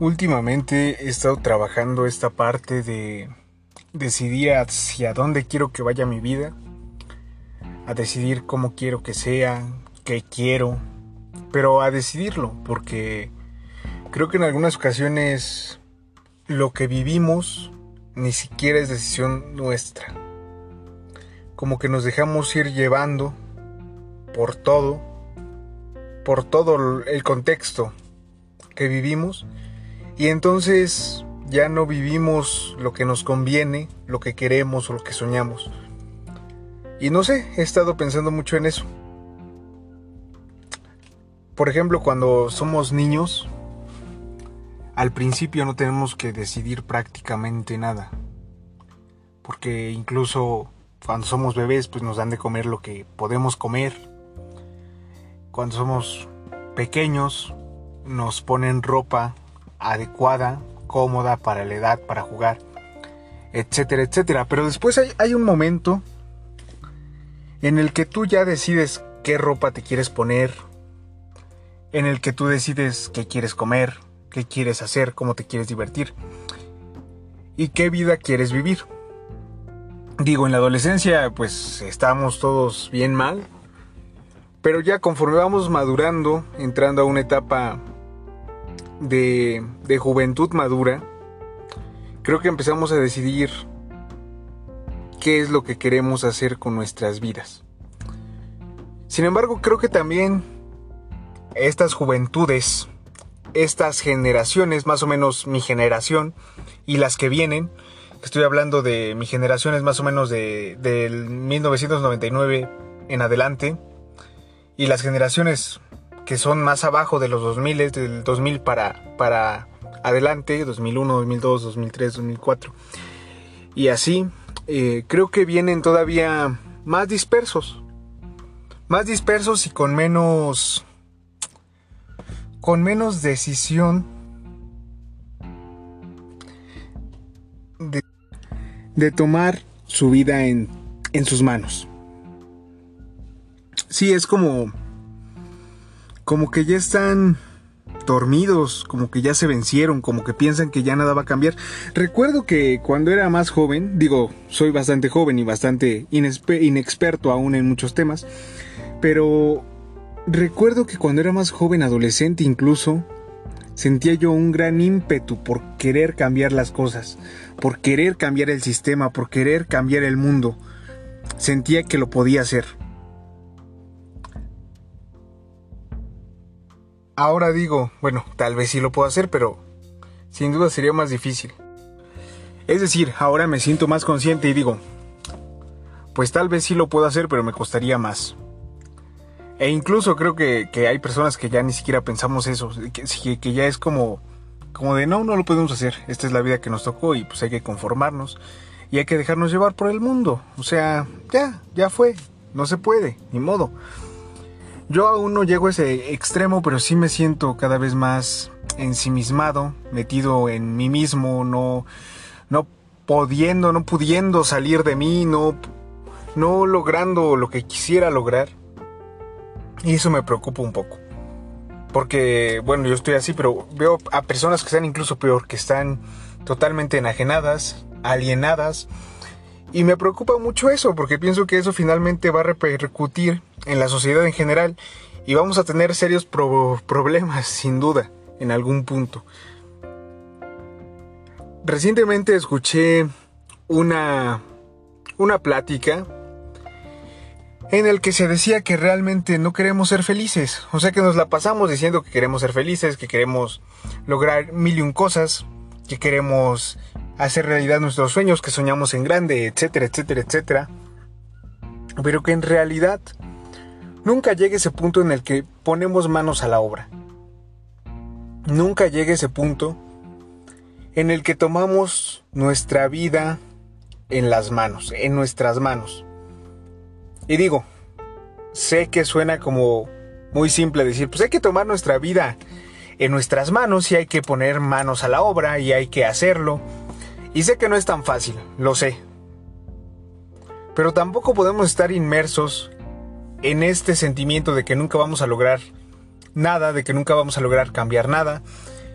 Últimamente he estado trabajando esta parte de decidir hacia dónde quiero que vaya mi vida, a decidir cómo quiero que sea, qué quiero, pero a decidirlo, porque creo que en algunas ocasiones lo que vivimos ni siquiera es decisión nuestra. Como que nos dejamos ir llevando por todo, por todo el contexto que vivimos y entonces ya no vivimos lo que nos conviene, lo que queremos o lo que soñamos. Y no sé, he estado pensando mucho en eso. Por ejemplo, cuando somos niños, al principio no tenemos que decidir prácticamente nada. Porque incluso cuando somos bebés, pues nos dan de comer lo que podemos comer. Cuando somos pequeños, nos ponen ropa adecuada, cómoda para la edad, para jugar, etcétera, etcétera. Pero después hay, hay un momento en el que tú ya decides qué ropa te quieres poner, en el que tú decides qué quieres comer, qué quieres hacer, cómo te quieres divertir y qué vida quieres vivir. Digo, en la adolescencia pues estamos todos bien mal, pero ya conforme vamos madurando, entrando a una etapa de, juventud madura, creo que empezamos a decidir qué es lo que queremos hacer con nuestras vidas. Sin embargo, creo que también estas juventudes, estas generaciones, más o menos mi generación y las que vienen, estoy hablando de mi generación es más o menos de, del 1999 en adelante, y las generaciones que son más abajo de los 2000, del 2000 para, para adelante, 2001, 2002, 2003, 2004. Y así, eh, creo que vienen todavía más dispersos. Más dispersos y con menos... Con menos decisión de, de tomar su vida en, en sus manos. Sí, es como como que ya están dormidos, como que ya se vencieron, como que piensan que ya nada va a cambiar. Recuerdo que cuando era más joven, digo, soy bastante joven y bastante inexperto aún en muchos temas, pero recuerdo que cuando era más joven, adolescente incluso, sentía yo un gran ímpetu por querer cambiar las cosas, por querer cambiar el sistema, por querer cambiar el mundo. Sentía que lo podía hacer. Ahora digo, bueno, tal vez sí lo puedo hacer, pero sin duda sería más difícil. Es decir, ahora me siento más consciente y digo, pues tal vez sí lo puedo hacer, pero me costaría más. E incluso creo que, hay personas que ya ni siquiera pensamos eso, que, que, ya es como, como de no, no lo podemos hacer, esta es la vida que nos tocó y pues hay que conformarnos y hay que dejarnos llevar por el mundo. O sea, ya, ya fue, no se puede, ni modo. Yo aún no llego a ese extremo, pero sí me siento cada vez más ensimismado, metido en mí mismo, no, no pudiendo, no pudiendo salir de mí, no, no logrando lo que quisiera lograr. Y eso me preocupa un poco. Porque, bueno, yo estoy así, pero veo a personas que están incluso peor, que están totalmente enajenadas, alienadas. Y me preocupa mucho eso, porque pienso que eso finalmente va a repercutir en la sociedad en general y vamos a tener serios problemas, sin duda, en algún punto. Recientemente escuché una, una plática en el que se decía que realmente no queremos ser felices. O sea que nos la pasamos diciendo que queremos ser felices, que queremos lograr mil y un cosas, que queremos hacer realidad nuestros sueños, que soñamos en grande, etcétera, etcétera, etcétera. Pero que en realidad Nunca llegue ese punto en el que ponemos manos a la obra. Nunca llegue ese punto en el que tomamos nuestra vida en las manos, en nuestras manos. Y digo, sé que suena como muy simple decir, pues hay que tomar nuestra vida en nuestras manos y hay que poner manos a la obra y hay que hacerlo. Y sé que no es tan fácil, lo sé. Pero tampoco podemos estar inmersos en este sentimiento de que nunca vamos a lograr nada, de que nunca vamos a lograr cambiar nada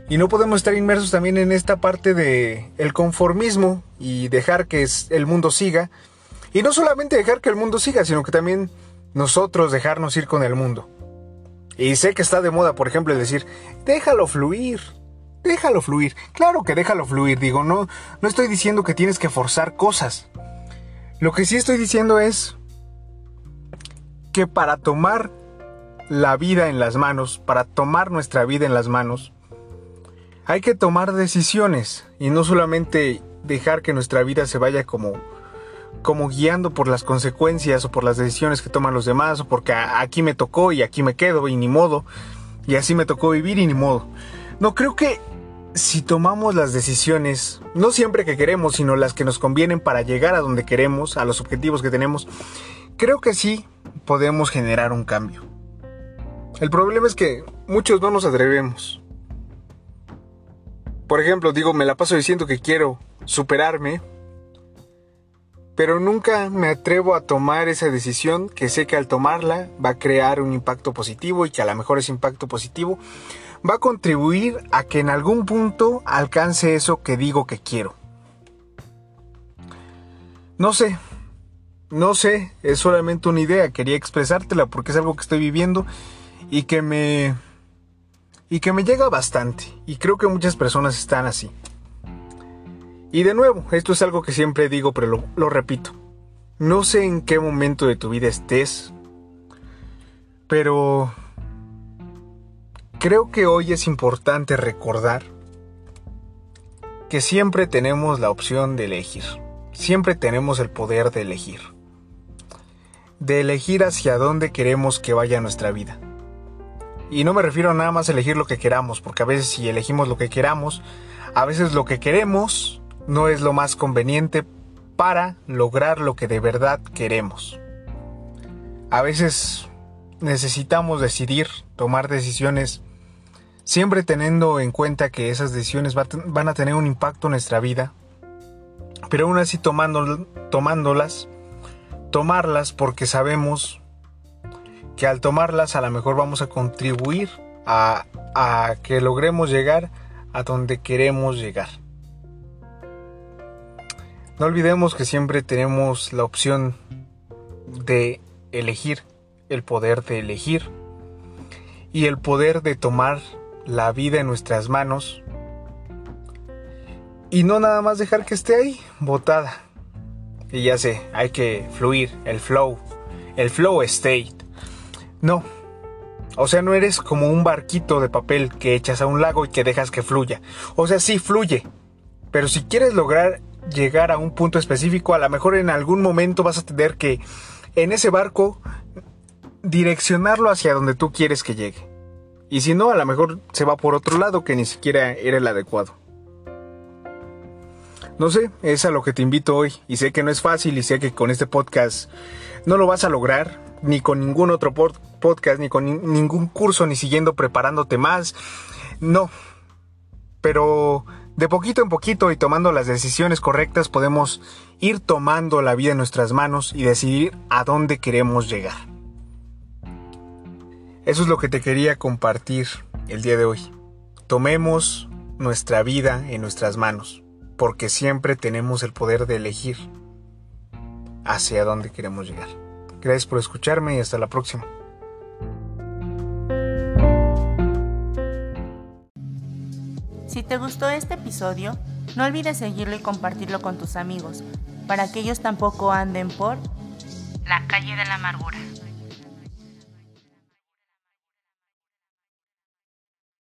Y no podemos estar inmersos también en esta parte de el conformismo y dejar que el mundo siga. Y no solamente dejar que el mundo siga, sino que también nosotros dejarnos ir con el mundo. Y sé que está de moda, por ejemplo, el decir, déjalo fluir, déjalo fluir. Claro que déjalo fluir, digo, no, no estoy diciendo que tienes que forzar cosas. Lo que sí estoy diciendo es que para tomar la vida en las manos, para tomar nuestra vida en las manos, hay que tomar decisiones y no solamente dejar que nuestra vida se vaya como como guiando por las consecuencias o por las decisiones que toman los demás o porque aquí me tocó y aquí me quedo y ni modo y así me tocó vivir y ni modo. No creo que si tomamos las decisiones, no siempre que queremos, sino las que nos convienen para llegar a donde queremos, a los objetivos que tenemos, creo que sí podemos generar un cambio. El problema es que muchos no nos atrevemos. Por ejemplo, digo, me la paso diciendo que quiero superarme, pero nunca me atrevo a tomar esa decisión que sé que al tomarla va a crear un impacto positivo y que a lo mejor ese impacto positivo va a contribuir a que en algún punto alcance eso que digo que quiero. No sé, no sé, es solamente una idea, quería expresártela porque es algo que estoy viviendo y que me y que me llega bastante. Y creo que muchas personas están así. Y de nuevo, esto es algo que siempre digo, pero lo, lo repito. No sé en qué momento de tu vida estés, pero creo que hoy es importante recordar que siempre tenemos la opción de elegir. Siempre tenemos el poder de elegir. De elegir hacia dónde queremos que vaya nuestra vida. Y no me refiero a nada más elegir lo que queramos, porque a veces si elegimos lo que queramos, a veces lo que queremos no es lo más conveniente para lograr lo que de verdad queremos. A veces necesitamos decidir, tomar decisiones, siempre teniendo en cuenta que esas decisiones van a tener un impacto en nuestra vida, pero aún así tomándolas, tomarlas porque sabemos que al tomarlas a lo mejor vamos a contribuir a, que logremos llegar a donde queremos llegar. No olvidemos que siempre tenemos la opción de elegir, el poder de elegir y el poder de tomar la vida en nuestras manos y no nada más dejar que esté ahí, botada. Y ya sé, hay que fluir, el flow, el flow state. No. O sea, no eres como un barquito de papel que echas a un lago y que dejas que fluya. O sea, sí fluye. Pero si quieres lograr llegar a un punto específico, a lo mejor en algún momento vas a tener que en ese barco direccionarlo hacia donde tú quieres que llegue. Y si no, a lo mejor se va por otro lado que ni siquiera era el adecuado. No sé, es a lo que te invito hoy. Y sé que no es fácil y sé que con este podcast no lo vas a lograr, ni con ningún otro podcast, ni con ningún curso, ni siguiendo preparándote más. No. Pero de poquito en poquito y tomando las decisiones correctas podemos ir tomando la vida en nuestras manos y decidir a dónde queremos llegar. Eso es lo que te quería compartir el día de hoy. Tomemos nuestra vida en nuestras manos, porque siempre tenemos el poder de elegir hacia dónde queremos llegar. Gracias por escucharme y hasta la próxima. Si te gustó este episodio, no olvides seguirlo y compartirlo con tus amigos, para que ellos tampoco anden por la calle de la amargura.